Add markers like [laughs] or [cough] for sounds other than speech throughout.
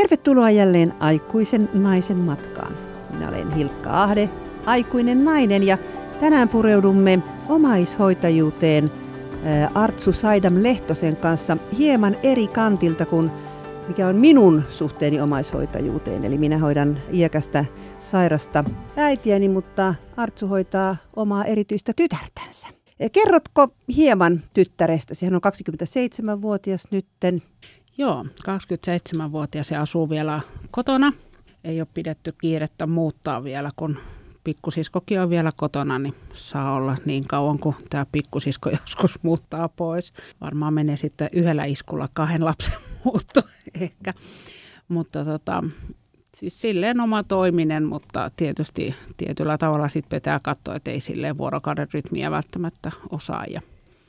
Tervetuloa jälleen aikuisen naisen matkaan. Minä olen Hilkka Ahde, aikuinen nainen ja tänään pureudumme omaishoitajuuteen Artsu Saidam Lehtosen kanssa hieman eri kantilta kuin mikä on minun suhteeni omaishoitajuuteen. Eli minä hoidan iäkästä sairasta äitiäni, mutta Artsu hoitaa omaa erityistä tytärtänsä. Kerrotko hieman tyttärestä? Sehän on 27-vuotias nytten. Joo, 27-vuotias ja asuu vielä kotona. Ei ole pidetty kiirettä muuttaa vielä, kun pikkusiskokin on vielä kotona, niin saa olla niin kauan kuin tämä pikkusisko [laughs] joskus muuttaa pois. Varmaan menee sitten yhdellä iskulla kahden lapsen [laughs] muutto ehkä. Mutta tota, siis silleen oma toiminen, mutta tietysti tietyllä tavalla sitten pitää katsoa, että ei silleen vuorokauden rytmiä välttämättä osaa. Ja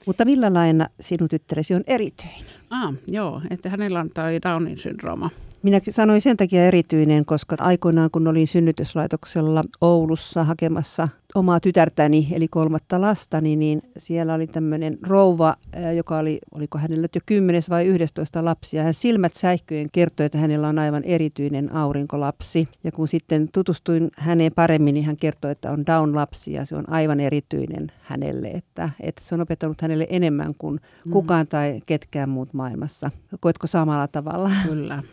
mutta millä lailla sinun tyttäresi on erityinen? Ah, joo, että hänellä on toi Downin syndrooma. Minä sanoin sen takia erityinen, koska aikoinaan kun olin synnytyslaitoksella Oulussa hakemassa omaa tytärtäni, eli kolmatta lastani, niin siellä oli tämmöinen rouva, joka oli, oliko hänellä jo 10 vai 11 lapsia. Hän silmät säihköjen kertoi, että hänellä on aivan erityinen aurinkolapsi. Ja kun sitten tutustuin häneen paremmin, niin hän kertoi, että on Down-lapsi ja se on aivan erityinen hänelle. Että, että se on opettanut hänelle enemmän kuin mm. kukaan tai ketkään muut maailmassa. Koetko samalla tavalla? Kyllä.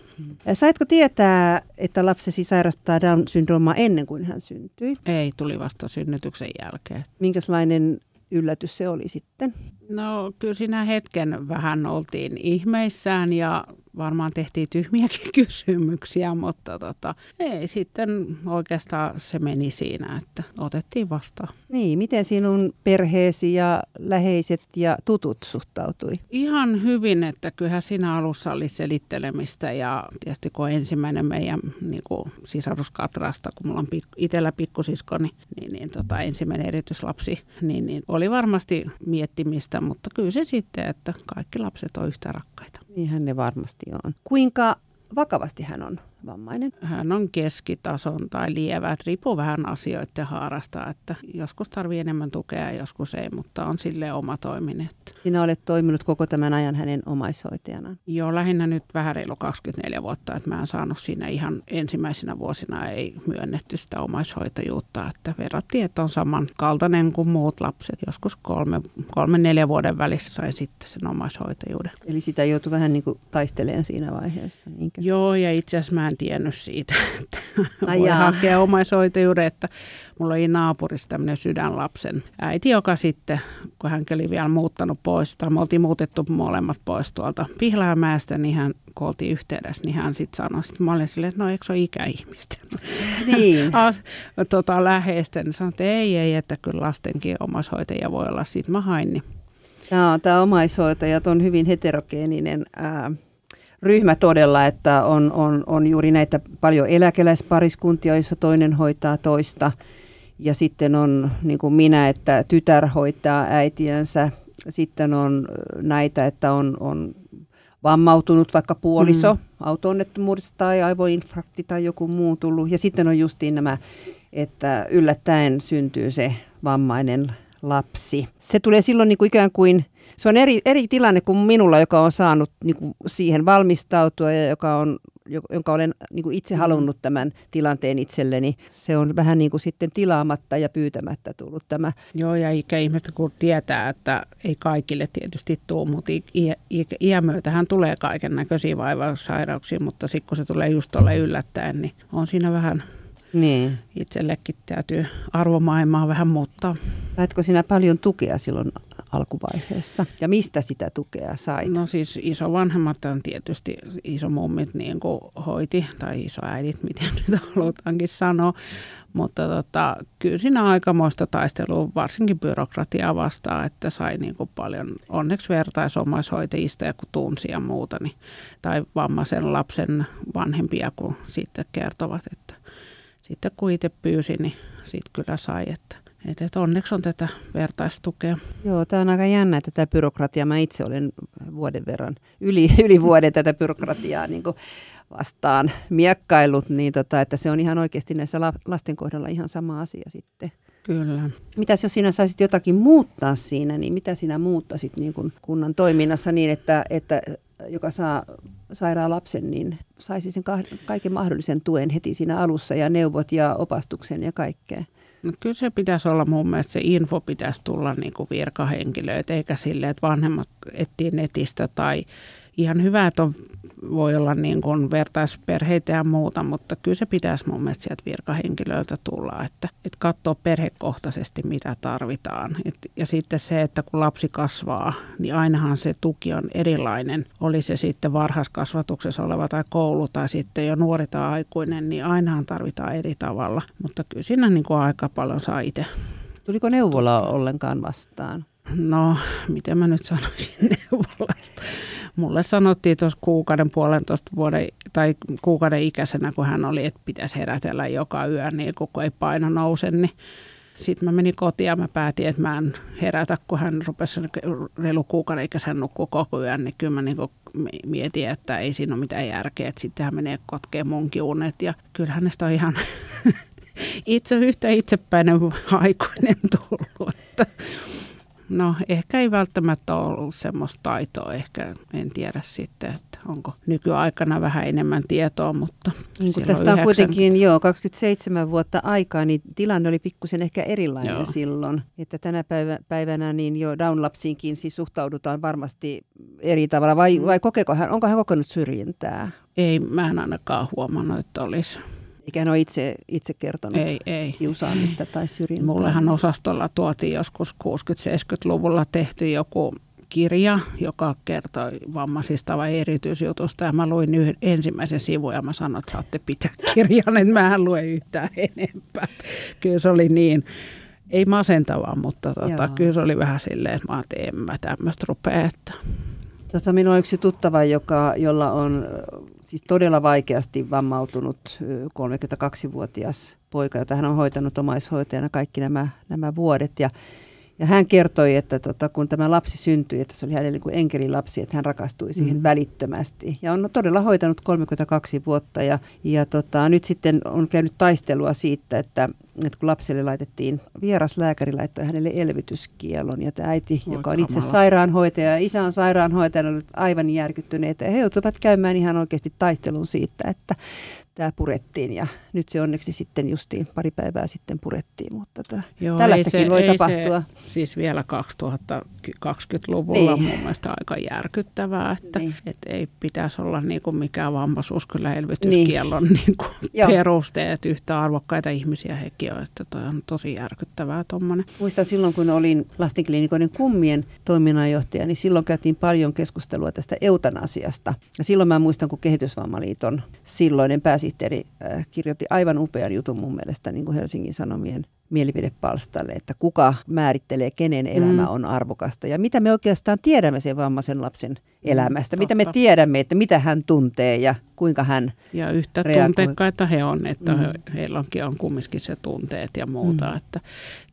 Saitko tietää, että lapsesi sairastaa Down-syndroomaa ennen kuin hän syntyi? Ei, tuli vasta synnytyksen jälkeen. Minkälainen yllätys se oli sitten? No kyllä siinä hetken vähän oltiin ihmeissään ja varmaan tehtiin tyhmiäkin [laughs] kysymyksiä, mutta tota, ei sitten oikeastaan se meni siinä, että otettiin vastaan. Niin, miten sinun perheesi ja läheiset ja tutut suhtautui? Ihan hyvin, että kyllähän siinä alussa oli selittelemistä ja tietysti kun ensimmäinen meidän niin kuin sisaruskatrasta, kun mulla on pik- itsellä pikkusisko, niin, niin, niin tota, ensimmäinen erityislapsi, niin, niin oli varmasti miettimistä, mutta kyllä se sitten, että kaikki lapset on yhtä rakkaita. Niinhän ne varmasti on. Kuinka vakavasti hän on vammainen? Hän on keskitason tai lievä, että riippuu vähän asioiden haarasta, että joskus tarvii enemmän tukea ja joskus ei, mutta on sille oma toiminen. Sinä olet toiminut koko tämän ajan hänen omaishoitajana. Joo, lähinnä nyt vähän reilu 24 vuotta, että mä en saanut siinä ihan ensimmäisenä vuosina ei myönnetty sitä omaishoitajuutta, että verrattiin, että on samankaltainen kuin muut lapset. Joskus kolme, kolme neljä vuoden välissä sai sitten sen omaishoitajuuden. Eli sitä joutui vähän niin kuin taistelemaan siinä vaiheessa. Niinkö? Joo, ja itse asiassa mä en tiennyt siitä, [laughs] että Ai voi jaa. hakea omaishoitajuuden, että mulla oli naapurissa tämmöinen sydänlapsen äiti, joka sitten, kun hän oli vielä muuttanut pois, tai me oltiin muutettu molemmat pois tuolta Pihlajamäestä, niin hän, kun oltiin yhteydessä, niin hän sitten sanoi, että mä olin silleen, että no eikö se ole ikäihmistä? Niin. [laughs] As, tota, läheisten, niin sanoin, että ei, ei, että kyllä lastenkin omaishoitajia voi olla. Sitten mä hain, niin tämä omaishoitajat on hyvin heterogeeninen ää, ryhmä todella, että on, on, on juuri näitä paljon eläkeläispariskuntia, joissa toinen hoitaa toista. Ja sitten on niin kuin minä, että tytär hoitaa äitiänsä. Sitten on näitä, että on, on vammautunut vaikka puoliso mm. auto-onnettomuudesta tai aivoinfrakti tai joku muu tullut. Ja sitten on justiin nämä, että yllättäen syntyy se vammainen lapsi. Se tulee silloin niin kuin ikään kuin – se on eri, eri tilanne kuin minulla, joka on saanut niin kuin siihen valmistautua ja joka on, jonka olen niin kuin itse mm. halunnut tämän tilanteen itselleni. Se on vähän niin kuin sitten tilaamatta ja pyytämättä tullut tämä. Joo, ja ikäihmiset kun tietää, että ei kaikille tietysti tule, mutta iän myötähän tulee kaiken näköisiä vaivaussairauksia, mutta sitten kun se tulee just tuolle yllättäen, niin on siinä vähän niin. itsellekin täytyy arvomaailmaa vähän muuttaa. Saitko sinä paljon tukea silloin alkuvaiheessa? Ja mistä sitä tukea sait? No siis isovanhemmat on tietysti isomummit niin kuin hoiti, tai isoäidit, miten nyt halutaankin sanoa. Mutta tota, kyllä siinä aikamoista taistelua, varsinkin byrokratiaa vastaan, että sai niin kuin paljon onneksi vertaisomaishoitajista ja kun tunsi ja muuta, niin, tai vammaisen lapsen vanhempia, kun sitten kertovat, että sitten kun itse pyysi, niin sitten kyllä sai, että et, et onneksi on tätä vertaistukea. Joo, tämä on aika jännä tätä byrokratiaa. Mä itse olen vuoden verran, yli, [laughs] yli vuoden tätä byrokratiaa niin vastaan miekkailut, niin tota, että se on ihan oikeasti näissä lasten kohdalla ihan sama asia sitten. Kyllä. Mitäs jos sinä saisit jotakin muuttaa siinä, niin mitä sinä muuttaisit niin kuin kunnan toiminnassa niin, että, että joka saa sairaan lapsen, niin saisi sen kaiken mahdollisen tuen heti siinä alussa ja neuvot ja opastuksen ja kaikkea. No, kyllä se pitäisi olla mun mielestä, se info pitäisi tulla niin kuin virkahenkilöitä, eikä silleen, että vanhemmat etsii netistä tai ihan hyvä, että on, voi olla niin kuin vertaisperheitä ja muuta, mutta kyllä se pitäisi mun mielestä sieltä virkahenkilöiltä tulla, että, että katsoa perhekohtaisesti, mitä tarvitaan. Et, ja sitten se, että kun lapsi kasvaa, niin ainahan se tuki on erilainen. Oli se sitten varhaiskasvatuksessa oleva tai koulu tai sitten jo nuori tai aikuinen, niin ainahan tarvitaan eri tavalla. Mutta kyllä siinä niin kuin aika paljon saa itse. Tuliko neuvola ollenkaan vastaan? No, miten mä nyt sanoisin [laughs] neuvolasta? Mulle sanottiin tuossa kuukauden puolentoista vuoden tai kuukauden ikäisenä, kun hän oli, että pitäisi herätellä joka yö, niin koko ei paino nouse, niin sitten mä menin kotiin ja mä päätin, että mä en herätä, kun hän rupesi reilu kuukauden ikäisen nukkua koko yön, niin kyllä mä niin mietin, että ei siinä ole mitään järkeä, että sitten hän menee kotkeen munkin unet ja kyllä hänestä on ihan [laughs] itse yhtä itsepäinen aikuinen tullut, että No ehkä ei välttämättä ollut semmoista taitoa, ehkä en tiedä sitten, että onko nykyaikana vähän enemmän tietoa, mutta niin kun tästä on kuitenkin jo 27 vuotta aikaa, niin tilanne oli pikkusen ehkä erilainen joo. silloin. Että tänä päivänä niin jo down-lapsiinkin siis suhtaudutaan varmasti eri tavalla, vai, mm. vai kokeeko hän, onko hän kokenut syrjintää? Ei, mä en ainakaan huomannut, että olisi eikä hän ole itse, itse kertonut ei, ei. kiusaamista tai syrjintää. Mullehan osastolla tuotiin joskus 60-70-luvulla tehty joku kirja, joka kertoi vammaisista vai erityisjutusta. Ja mä luin yhden, ensimmäisen sivun ja mä sanoin, että saatte pitää kirjan, että mä en lue yhtään enempää. Kyllä se oli niin, ei masentavaa, mutta tota, kyllä se oli vähän silleen, että mä ajattelin, en mä tämmöistä rupea. Että. Tota, minulla on yksi tuttava, joka, jolla on siis todella vaikeasti vammautunut 32-vuotias poika, jota hän on hoitanut omaishoitajana kaikki nämä, nämä vuodet. Ja, ja hän kertoi, että tota, kun tämä lapsi syntyi, että se oli hänelle niin kuin enkelilapsi, että hän rakastui siihen mm. välittömästi. Ja on todella hoitanut 32 vuotta ja, ja tota, nyt sitten on käynyt taistelua siitä, että että kun lapselle laitettiin, vieras lääkäri laittoi hänelle elvytyskielon ja tämä äiti, Voit joka on itse kamala. sairaanhoitaja ja isä on sairaanhoitaja, on aivan järkyttyneitä ja he joutuvat käymään ihan oikeasti taistelun siitä, että tämä purettiin ja nyt se onneksi sitten justiin pari päivää sitten purettiin, mutta tämä, Joo, tällaistakin se, voi tapahtua. Se, siis vielä 2020-luvulla niin. mun mielestä aika järkyttävää, että niin. et ei pitäisi olla niin kuin mikään vammaisuus kyllä elvytyskielon niin. niin kuin perusteet yhtä arvokkaita ihmisiä hekin on, että toi on tosi järkyttävää tuommoinen. Muistan silloin, kun olin lastenklinikoiden kummien toiminnanjohtaja, niin silloin käytiin paljon keskustelua tästä eutanasiasta. Ja silloin mä muistan, kun Kehitysvammaliiton silloinen pääsi pääsihteeri äh, kirjoitti aivan upean jutun mun mielestä niin kuin Helsingin Sanomien mielipidepalstalle, että kuka määrittelee, kenen elämä mm. on arvokasta ja mitä me oikeastaan tiedämme sen vammaisen lapsen mm, elämästä, mm, mitä me tiedämme, että mitä hän tuntee ja kuinka hän Ja yhtä reagoi. tunteikkaita he on, että mm. heilläkin on kumminkin se tunteet ja muuta. Mm. Että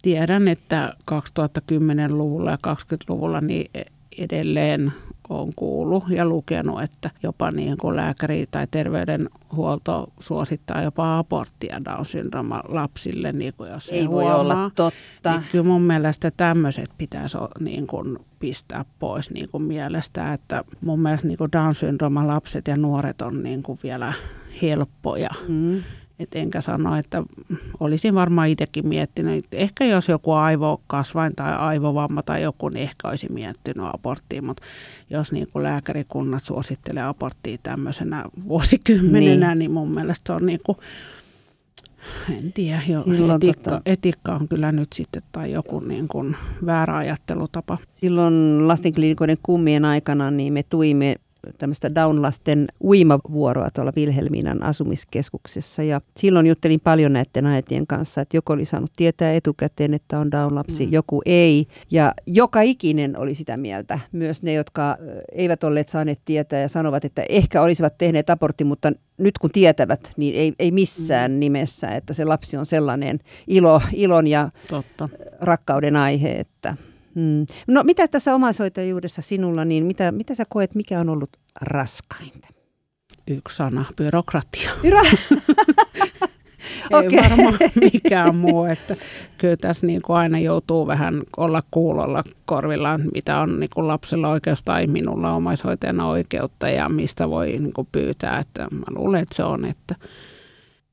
tiedän, että 2010-luvulla ja 20-luvulla niin edelleen on kuullut ja lukenut, että jopa niin kuin lääkäri tai terveydenhuolto suosittaa jopa aborttia Down-syndrooma lapsille, niin kuin jos ei voi huomaa, olla totta. Niin kyllä mun mielestä tämmöiset pitäisi niin kuin pistää pois niin kuin mielestä, että mun mielestä niin kuin Down-syndrooma lapset ja nuoret on niin kuin vielä helppoja. Mm et enkä sano, että olisin varmaan itsekin miettinyt, että ehkä jos joku aivokasvain tai aivovamma tai joku, niin ehkä olisi miettinyt aborttiin, mutta jos niin kuin lääkärikunnat suosittelee aborttia tämmöisenä vuosikymmenenä, niin, niin mun mielestä se on niin kuin, en tiedä, jo, etiikka, tota... etiikka on kyllä nyt sitten tai joku niin kuin väärä ajattelutapa. Silloin lastenklinikoiden kummien aikana niin me tuimme tämmöistä Down-lasten uimavuoroa tuolla Vilhelminan asumiskeskuksessa. Ja silloin juttelin paljon näiden äitien kanssa, että joku oli saanut tietää etukäteen, että on Down-lapsi, mm. joku ei. Ja joka ikinen oli sitä mieltä, myös ne, jotka eivät olleet saaneet tietää ja sanovat, että ehkä olisivat tehneet abortti, mutta nyt kun tietävät, niin ei, ei missään mm. nimessä, että se lapsi on sellainen ilo, ilon ja Totta. rakkauden aihe, että Hmm. No mitä tässä omaishoitajuudessa sinulla, niin mitä, mitä sä koet, mikä on ollut raskainta? Yksi sana, byrokratia. [laughs] ei okay. varmaan mikään muu. Että kyllä tässä niin kuin aina joutuu vähän olla kuulolla korvillaan, mitä on niin kuin lapsella oikeus tai minulla omaishoitajana oikeutta ja mistä voi niin kuin pyytää. Että mä luulen, että se on, että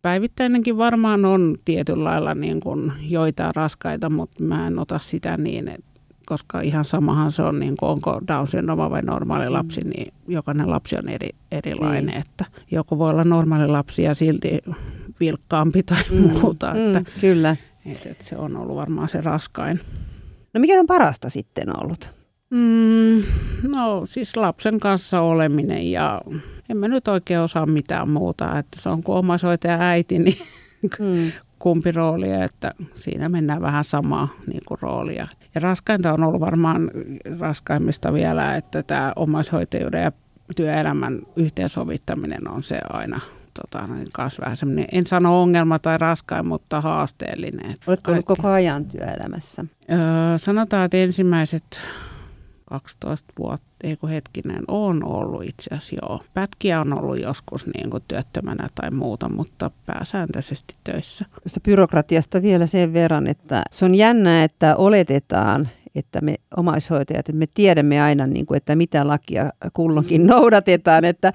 päivittäinenkin varmaan on tietyllä lailla niin kuin joitain raskaita, mutta mä en ota sitä niin, että koska ihan samahan se on, niin kuin onko Down syndroma vai normaali mm. lapsi, niin jokainen lapsi on eri, erilainen. Niin. Että joku voi olla normaali lapsi ja silti vilkkaampi tai mm. muuta. Että, mm, kyllä. Että, että se on ollut varmaan se raskain. No mikä on parasta sitten ollut? Mm, no siis lapsen kanssa oleminen ja en mä nyt oikein osaa mitään muuta. Että se on kuin omaishoitaja äiti, niin mm. kumpi roolia, että siinä mennään vähän samaa niin kuin roolia. Ja raskainta on ollut varmaan raskaimmista vielä, että tämä omaishoitajuuden ja työelämän yhteensovittaminen on se aina tota, niin kanssa vähän en sano ongelma tai raskain, mutta haasteellinen. Oletko ollut koko ajan työelämässä? Öö, sanotaan, että ensimmäiset 12 vuotta, ei kun hetkinen, on ollut itse asiassa joo. Pätkiä on ollut joskus niin kuin työttömänä tai muuta, mutta pääsääntöisesti töissä. Tuosta byrokratiasta vielä sen verran, että se on jännä, että oletetaan, että me omaishoitajat, että me tiedämme aina, niin kuin, että mitä lakia kulloinkin noudatetaan. Että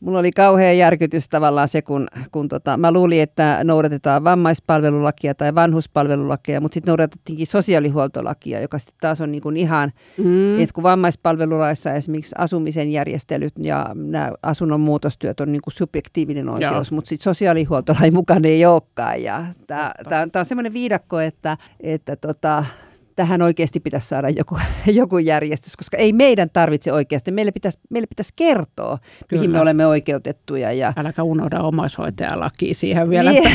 mulla oli kauhean järkytys tavallaan se, kun, kun tota, mä luulin, että noudatetaan vammaispalvelulakia tai vanhuspalvelulakia, mutta sitten noudatettiinkin sosiaalihuoltolakia, joka sitten taas on niin kuin ihan, mm. että kun vammaispalvelulaissa esimerkiksi asumisen järjestelyt ja nämä asunnon muutostyöt on niin kuin subjektiivinen oikeus, mutta sitten sosiaalihuoltolain mukaan ei olekaan. Ja tämä on semmoinen viidakko, että, että tota, tähän oikeasti pitäisi saada joku, [laughs] joku järjestys, koska ei meidän tarvitse oikeasti. Meille pitäisi, meille pitäisi kertoa, Kyllä. mihin me olemme oikeutettuja. Ja... Äläkä unohda omaishoitajalaki siihen vielä. Niin.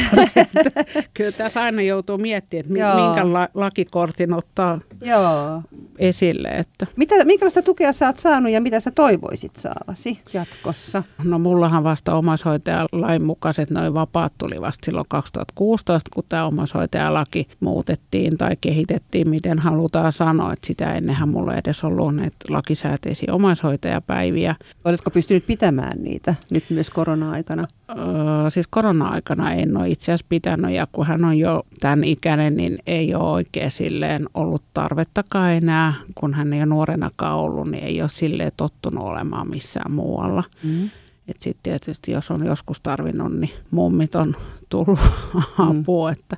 [laughs] Kyllä tässä aina joutuu miettimään, että Joo. minkä la- lakikortin ottaa Joo. esille. Että. Mitä, minkälaista tukea sä oot saanut ja mitä sä toivoisit saavasi jatkossa? No mullahan vasta omaishoitajalain mukaiset noin vapaat tuli vasta silloin 2016, kun tämä omaishoitajalaki muutettiin tai kehitettiin, miten miten halutaan sanoa, että sitä ennenhän mulla edes ollut näitä lakisääteisiä omaishoitajapäiviä. Oletko pystynyt pitämään niitä nyt myös korona-aikana? Öö, siis korona-aikana en ole itse asiassa pitänyt ja kun hän on jo tämän ikäinen, niin ei ole oikein silleen ollut tarvettakaan enää. Kun hän ei ole nuorenakaan ollut, niin ei ole silleen tottunut olemaan missään muualla. Mm. Että sitten tietysti jos on joskus tarvinnut, niin mummit on tullut [laughs] mm. apua, että,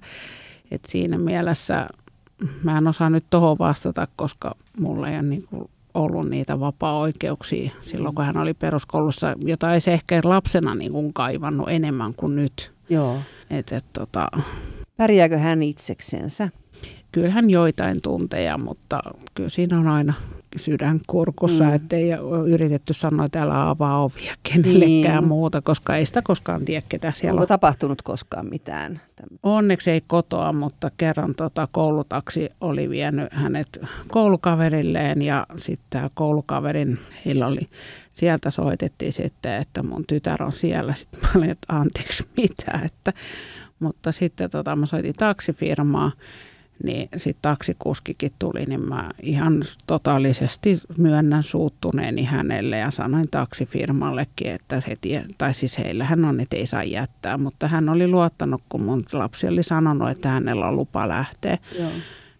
että siinä mielessä mä en osaa nyt tuohon vastata, koska mulla ei ole niin kuin ollut niitä vapaa-oikeuksia silloin, kun hän oli peruskoulussa, jota ei se ehkä lapsena niin kuin kaivannut enemmän kuin nyt. Joo. Et, et, tota, Pärjääkö hän itseksensä? Kyllähän joitain tunteja, mutta kyllä siinä on aina sydän kurkussa, mm. ettei ole yritetty sanoa, että älä avaa ovia kenellekään niin. muuta, koska ei sitä koskaan tiedä, ketä siellä Onko on. tapahtunut koskaan mitään? Onneksi ei kotoa, mutta kerran tota, koulutaksi oli vienyt hänet koulukaverilleen ja sitten tämä koulukaverin, heillä oli, sieltä soitettiin sitten, että mun tytär on siellä. Sitten mä olin, että anteeksi mitä, että, mutta sitten tota, mä soitin taksifirmaa niin sitten taksikuskikin tuli, niin mä ihan totaalisesti myönnän suuttuneeni hänelle ja sanoin taksifirmallekin, että he tie, tai siis heillähän on, että ei saa jättää, mutta hän oli luottanut, kun mun lapsi oli sanonut, että hänellä on lupa lähteä. Joo.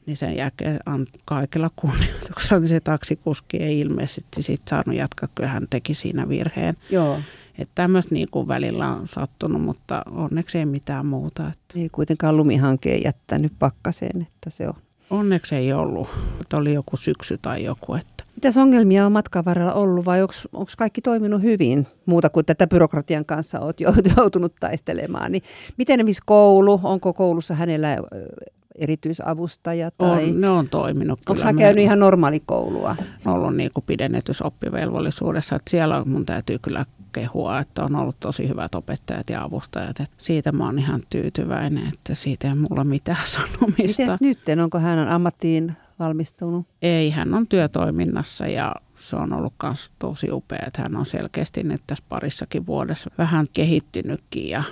Niin sen jälkeen kaikilla kunnioituksella niin se taksikuski ei ilmeisesti sit saanut jatkaa, kyllä hän teki siinä virheen. Joo. Että tämmöistä niin kuin välillä on sattunut, mutta onneksi ei mitään muuta. Että. Ei kuitenkaan lumihanke jättänyt pakkaseen, että se on. Onneksi ei ollut. Että oli joku syksy tai joku. Että. Mitäs ongelmia on matkan varrella ollut vai onko kaikki toiminut hyvin? Muuta kuin tätä byrokratian kanssa olet [laughs] joutunut taistelemaan. Niin miten esimerkiksi koulu, onko koulussa hänellä erityisavustaja? Tai... On, ne on toiminut Onko hän käynyt ihan normaalikoulua? On ollut niin kuin pidennetys oppivelvollisuudessa, että siellä mun täytyy kyllä kehua, että on ollut tosi hyvät opettajat ja avustajat. Että siitä mä oon ihan tyytyväinen, että siitä ei mulla mitään [laughs] sanomista. Miten nyt? Onko hän ammattiin valmistunut? Ei, hän on työtoiminnassa ja se on ollut myös tosi upea, että hän on selkeästi nyt tässä parissakin vuodessa vähän kehittynytkin ja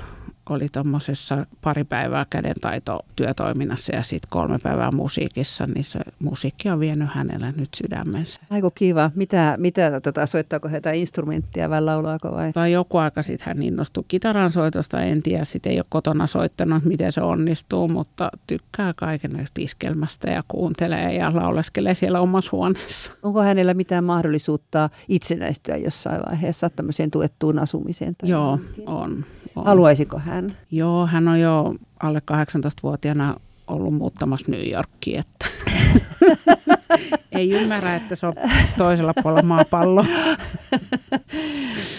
oli tuommoisessa pari päivää kädentaitotyötoiminnassa ja sitten kolme päivää musiikissa, niin se musiikki on vienyt hänellä nyt sydämensä. Aiko kiva. Mitä, mitä tota, soittaako he instrumenttia vai laulaako vai? Tai joku aika sitten hän innostui kitaran soitosta, en tiedä, sitten ei ole kotona soittanut, miten se onnistuu, mutta tykkää kaiken iskelmästä ja kuuntelee ja lauleskelee siellä omassa huoneessa. Onko hänellä mitään mahdollisuutta itsenäistyä jossain vaiheessa tämmöiseen tuettuun asumiseen? Tai Joo, johonkin? on, on. Haluaisiko hän? Joo, hän on jo alle 18-vuotiaana ollut muuttamassa New Yorkiin, että [laughs] ei ymmärrä, että se on toisella puolella maapallo.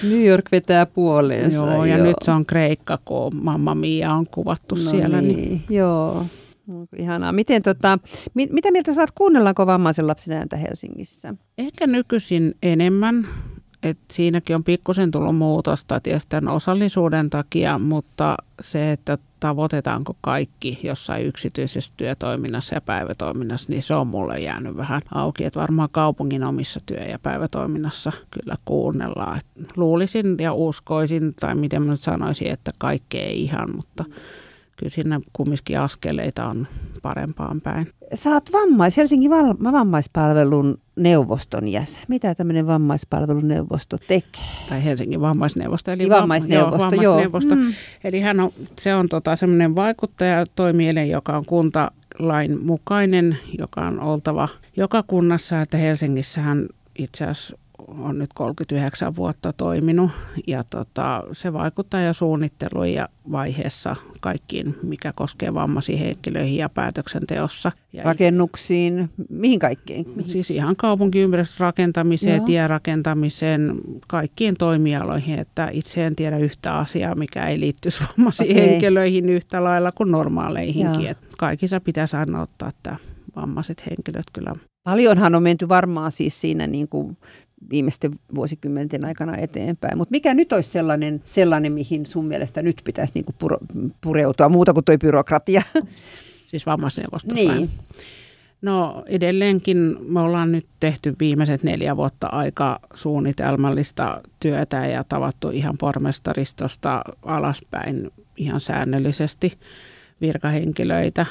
New York vetää puoleensa. Joo, ja joo. nyt se on Kreikka, kun Mamma Mia on kuvattu no siellä. Niin, niin. Joo, Ihanaa. Miten, tota, mit, mitä mieltä saat, kuunnellaanko vammaisen lapsen ääntä Helsingissä? Ehkä nykyisin enemmän. Et siinäkin on pikkusen tullut muutosta tietysti tämän osallisuuden takia, mutta se, että tavoitetaanko kaikki jossain yksityisessä työtoiminnassa ja päivätoiminnassa, niin se on mulle jäänyt vähän auki. Että varmaan kaupungin omissa työ- ja päivätoiminnassa kyllä kuunnellaan. Et luulisin ja uskoisin, tai miten mä nyt sanoisin, että kaikkea ei ihan, mutta kyllä siinä kumminkin askeleita on parempaan päin. Sä oot vammais, Helsingin vammaispalvelun neuvoston jäsen. Mitä tämmöinen vammaispalvelun neuvosto tekee? Tai Helsingin vammaisneuvosto. Eli vammaisneuvosto, joo. joo. vammaisneuvosto. Mm. Eli hän on, se on tota semmoinen toimielin, joka on kuntalain mukainen, joka on oltava joka kunnassa, että Helsingissähän itse asiassa on nyt 39 vuotta toiminut ja tota, se vaikuttaa jo suunnitteluun ja vaiheessa kaikkiin, mikä koskee vammaisiin henkilöihin ja päätöksenteossa. Ja Rakennuksiin, mihin kaikkeen? Mihin? Siis ihan kaupunkiympäristön rakentamiseen, Joo. tierakentamiseen, kaikkiin toimialoihin, että itse en tiedä yhtä asiaa, mikä ei liittyisi vammaisiin okay. henkilöihin yhtä lailla kuin normaaleihinkin. Kaikissa pitäisi aina ottaa tämä vammaiset henkilöt kyllä Paljonhan on menty varmaan siis siinä niin kuin viimeisten vuosikymmenten aikana eteenpäin. Mutta mikä nyt olisi sellainen, sellainen, mihin sun mielestä nyt pitäisi niinku pureutua, muuta kuin tuo byrokratia? Siis vammaisneuvostossa. Niin. No edelleenkin me ollaan nyt tehty viimeiset neljä vuotta aika suunnitelmallista työtä ja tavattu ihan pormestaristosta alaspäin ihan säännöllisesti virkahenkilöitä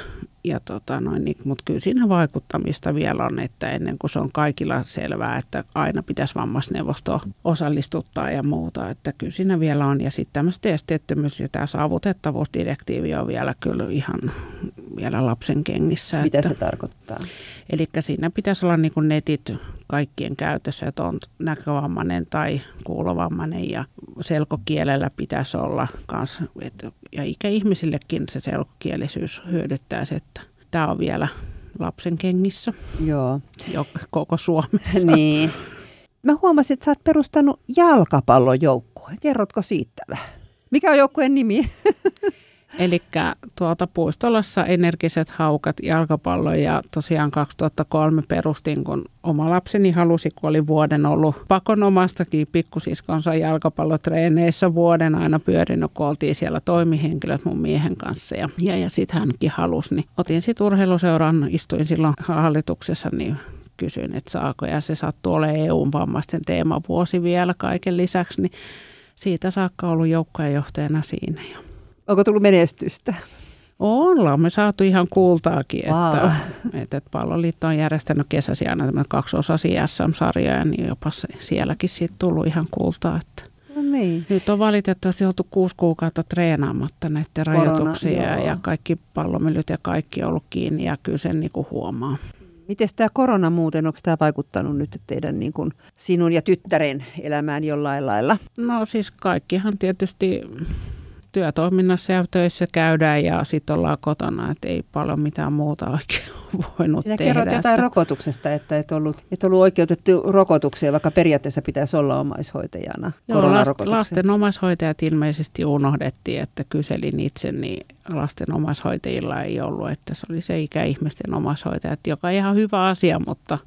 ja tota noin, niin, mutta kyllä siinä vaikuttamista vielä on, että ennen kuin se on kaikilla selvää, että aina pitäisi vammaisneuvosto osallistuttaa ja muuta, että kyllä siinä vielä on. Ja sitten tämmöistä esteettömyys ja tämä saavutettavuusdirektiivi on vielä kyllä ihan vielä lapsen kengissä. Mitä että, se tarkoittaa? Eli siinä pitäisi olla niin kuin netit kaikkien käytössä, että on näkövammainen tai kuulovammainen ja selkokielellä pitäisi olla kans, että, ja ikäihmisillekin se selkokielisyys hyödyttää se, että tämä on vielä lapsen kengissä Joo. koko Suomessa. [laughs] Niin. Mä huomasin, että sä oot perustanut jalkapallojoukkueen. Kerrotko siitä vähän? Mikä on joukkueen nimi? [laughs] Eli tuolta Puistolassa energiset haukat jalkapallo ja tosiaan 2003 perustin, kun oma lapseni halusi, kun oli vuoden ollut pakonomastakin pikkusiskonsa jalkapallotreeneissä vuoden aina pyörinyt, kun oltiin siellä toimihenkilöt mun miehen kanssa ja, ja, ja sitten hänkin halusi, niin otin sitten urheiluseuran, istuin silloin hallituksessa, niin kysyin, että saako ja se sattuu olemaan EUn vammaisten teemavuosi vielä kaiken lisäksi, niin siitä saakka ollut joukkojenjohtajana siinä. Ja Onko tullut menestystä? Ollaan me saatu ihan kultaakin, wow. että, että, että palloliitto on järjestänyt kesäsi aina kaksiosaisia SM-sarjoja, niin jopa sielläkin siitä tullut ihan kultaa. Että no niin. Nyt on valitettavasti oltu kuusi kuukautta treenaamatta näiden Korona, rajoituksia joo. ja kaikki pallomyllyt ja kaikki on ollut kiinni ja kyllä sen niin kuin huomaa. Miten tämä korona muuten, onko tämä vaikuttanut nyt teidän niin kuin sinun ja tyttären elämään jollain lailla? No siis kaikkihan tietysti työtoiminnassa ja töissä käydään ja sitten ollaan kotona, että ei paljon mitään muuta oikein [laughs] voinut Sinä tehdä. kerroit jotain että... rokotuksesta, että et ollut, et ollut oikeutettu rokotukseen, vaikka periaatteessa pitäisi olla omaishoitajana. Joo, lasten omaishoitajat ilmeisesti unohdettiin, että kyselin itse, niin lasten omaishoitajilla ei ollut, että se oli se ikäihmisten omaishoitajat, joka ihan hyvä asia, mutta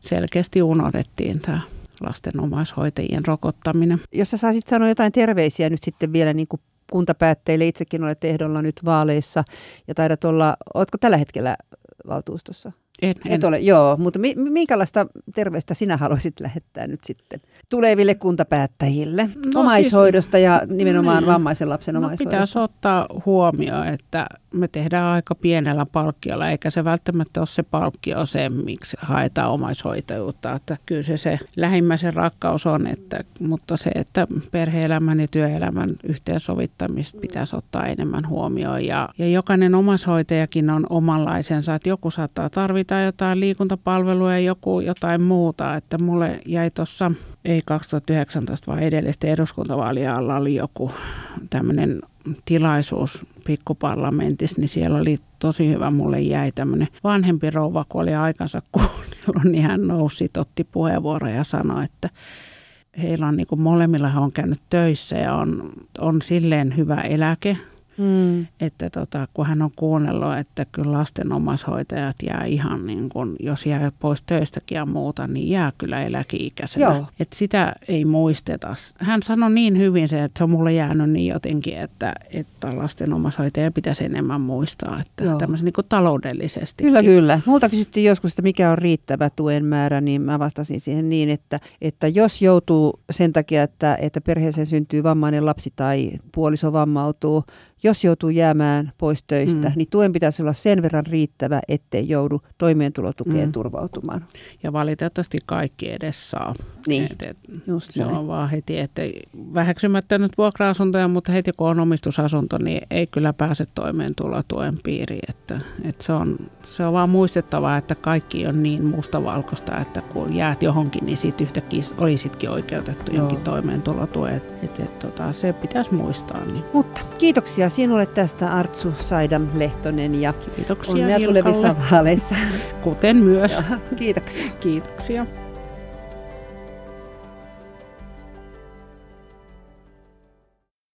selkeästi unohdettiin tämä lasten omaishoitajien rokottaminen. Jos sä saisit sanoa jotain terveisiä nyt sitten vielä niin kuin kuntapäättäjille. Itsekin olet ehdolla nyt vaaleissa ja taidat olla, oletko tällä hetkellä valtuustossa? En, en. Et ole, joo, mutta mi- minkälaista terveistä sinä haluaisit lähettää nyt sitten tuleville kuntapäättäjille no, omaishoidosta siis, ja nimenomaan niin. vammaisen lapsen no, omaishoidosta? Pitäisi ottaa huomioon, että me tehdään aika pienellä palkkiolla, eikä se välttämättä ole se palkkio se, miksi haetaan omaishoitajuutta. Että kyllä se, se lähimmäisen rakkaus on, että, mutta se, että perhe-elämän ja työelämän yhteensovittamista pitäisi ottaa enemmän huomioon. Ja, ja jokainen omaishoitajakin on omanlaisensa, että joku saattaa tarvita jotain liikuntapalvelua ja joku jotain muuta. Että mulle jäi tuossa, ei 2019, vaan edellisten eduskuntavaalien alla oli joku tämmöinen tilaisuus pikkuparlamentissa, niin siellä oli tosi hyvä, mulle jäi tämmöinen vanhempi rouva, kun oli aikansa kuunnellut, [laughs] niin hän nousi, otti puheenvuoroja ja sanoi, että heillä on niin kuin molemmilla on käynyt töissä ja on, on silleen hyvä eläke, Mm. Että tota, kun hän on kuunnellut, että kyllä lasten omaishoitajat jää ihan niin kuin, jos jää pois töistäkin ja muuta, niin jää kyllä eläkeikäisenä. Joo. Että sitä ei muisteta. Hän sanoi niin hyvin se, että se on mulle jäänyt niin jotenkin, että, että lasten omaishoitajia pitäisi enemmän muistaa, että Joo. tämmöisen niin kuin taloudellisesti. Kyllä, kyllä. Multa kysyttiin joskus, että mikä on riittävä tuen määrä, niin mä vastasin siihen niin, että, että jos joutuu sen takia, että, että perheeseen syntyy vammainen lapsi tai puoliso vammautuu, jos joutuu jäämään pois töistä, mm. niin tuen pitäisi olla sen verran riittävä, ettei joudu toimeentulotukeen mm. turvautumaan. Ja valitettavasti kaikki edes saa. Niin, et, et just Se näin. on vaan heti, että väheksymättä nyt vuokra-asuntoja, mutta heti kun on omistusasunto, niin ei kyllä pääse toimeentulotuen piiriin. Että, et se, on, se on vaan muistettava, että kaikki on niin mustavalkoista, että kun jäät johonkin, niin siitä yhtäkkiä olisitkin oikeutettu Joo. jonkin toimeentulotuen. Et, et, tota, se pitäisi muistaa. Niin. Mutta kiitoksia sinulle tästä Artsu Saidam Lehtonen ja Kiitoksia onnea tulevissa vaaleissa. Kuten myös. [laughs] Joo, kiitoksia. Kiitoksia.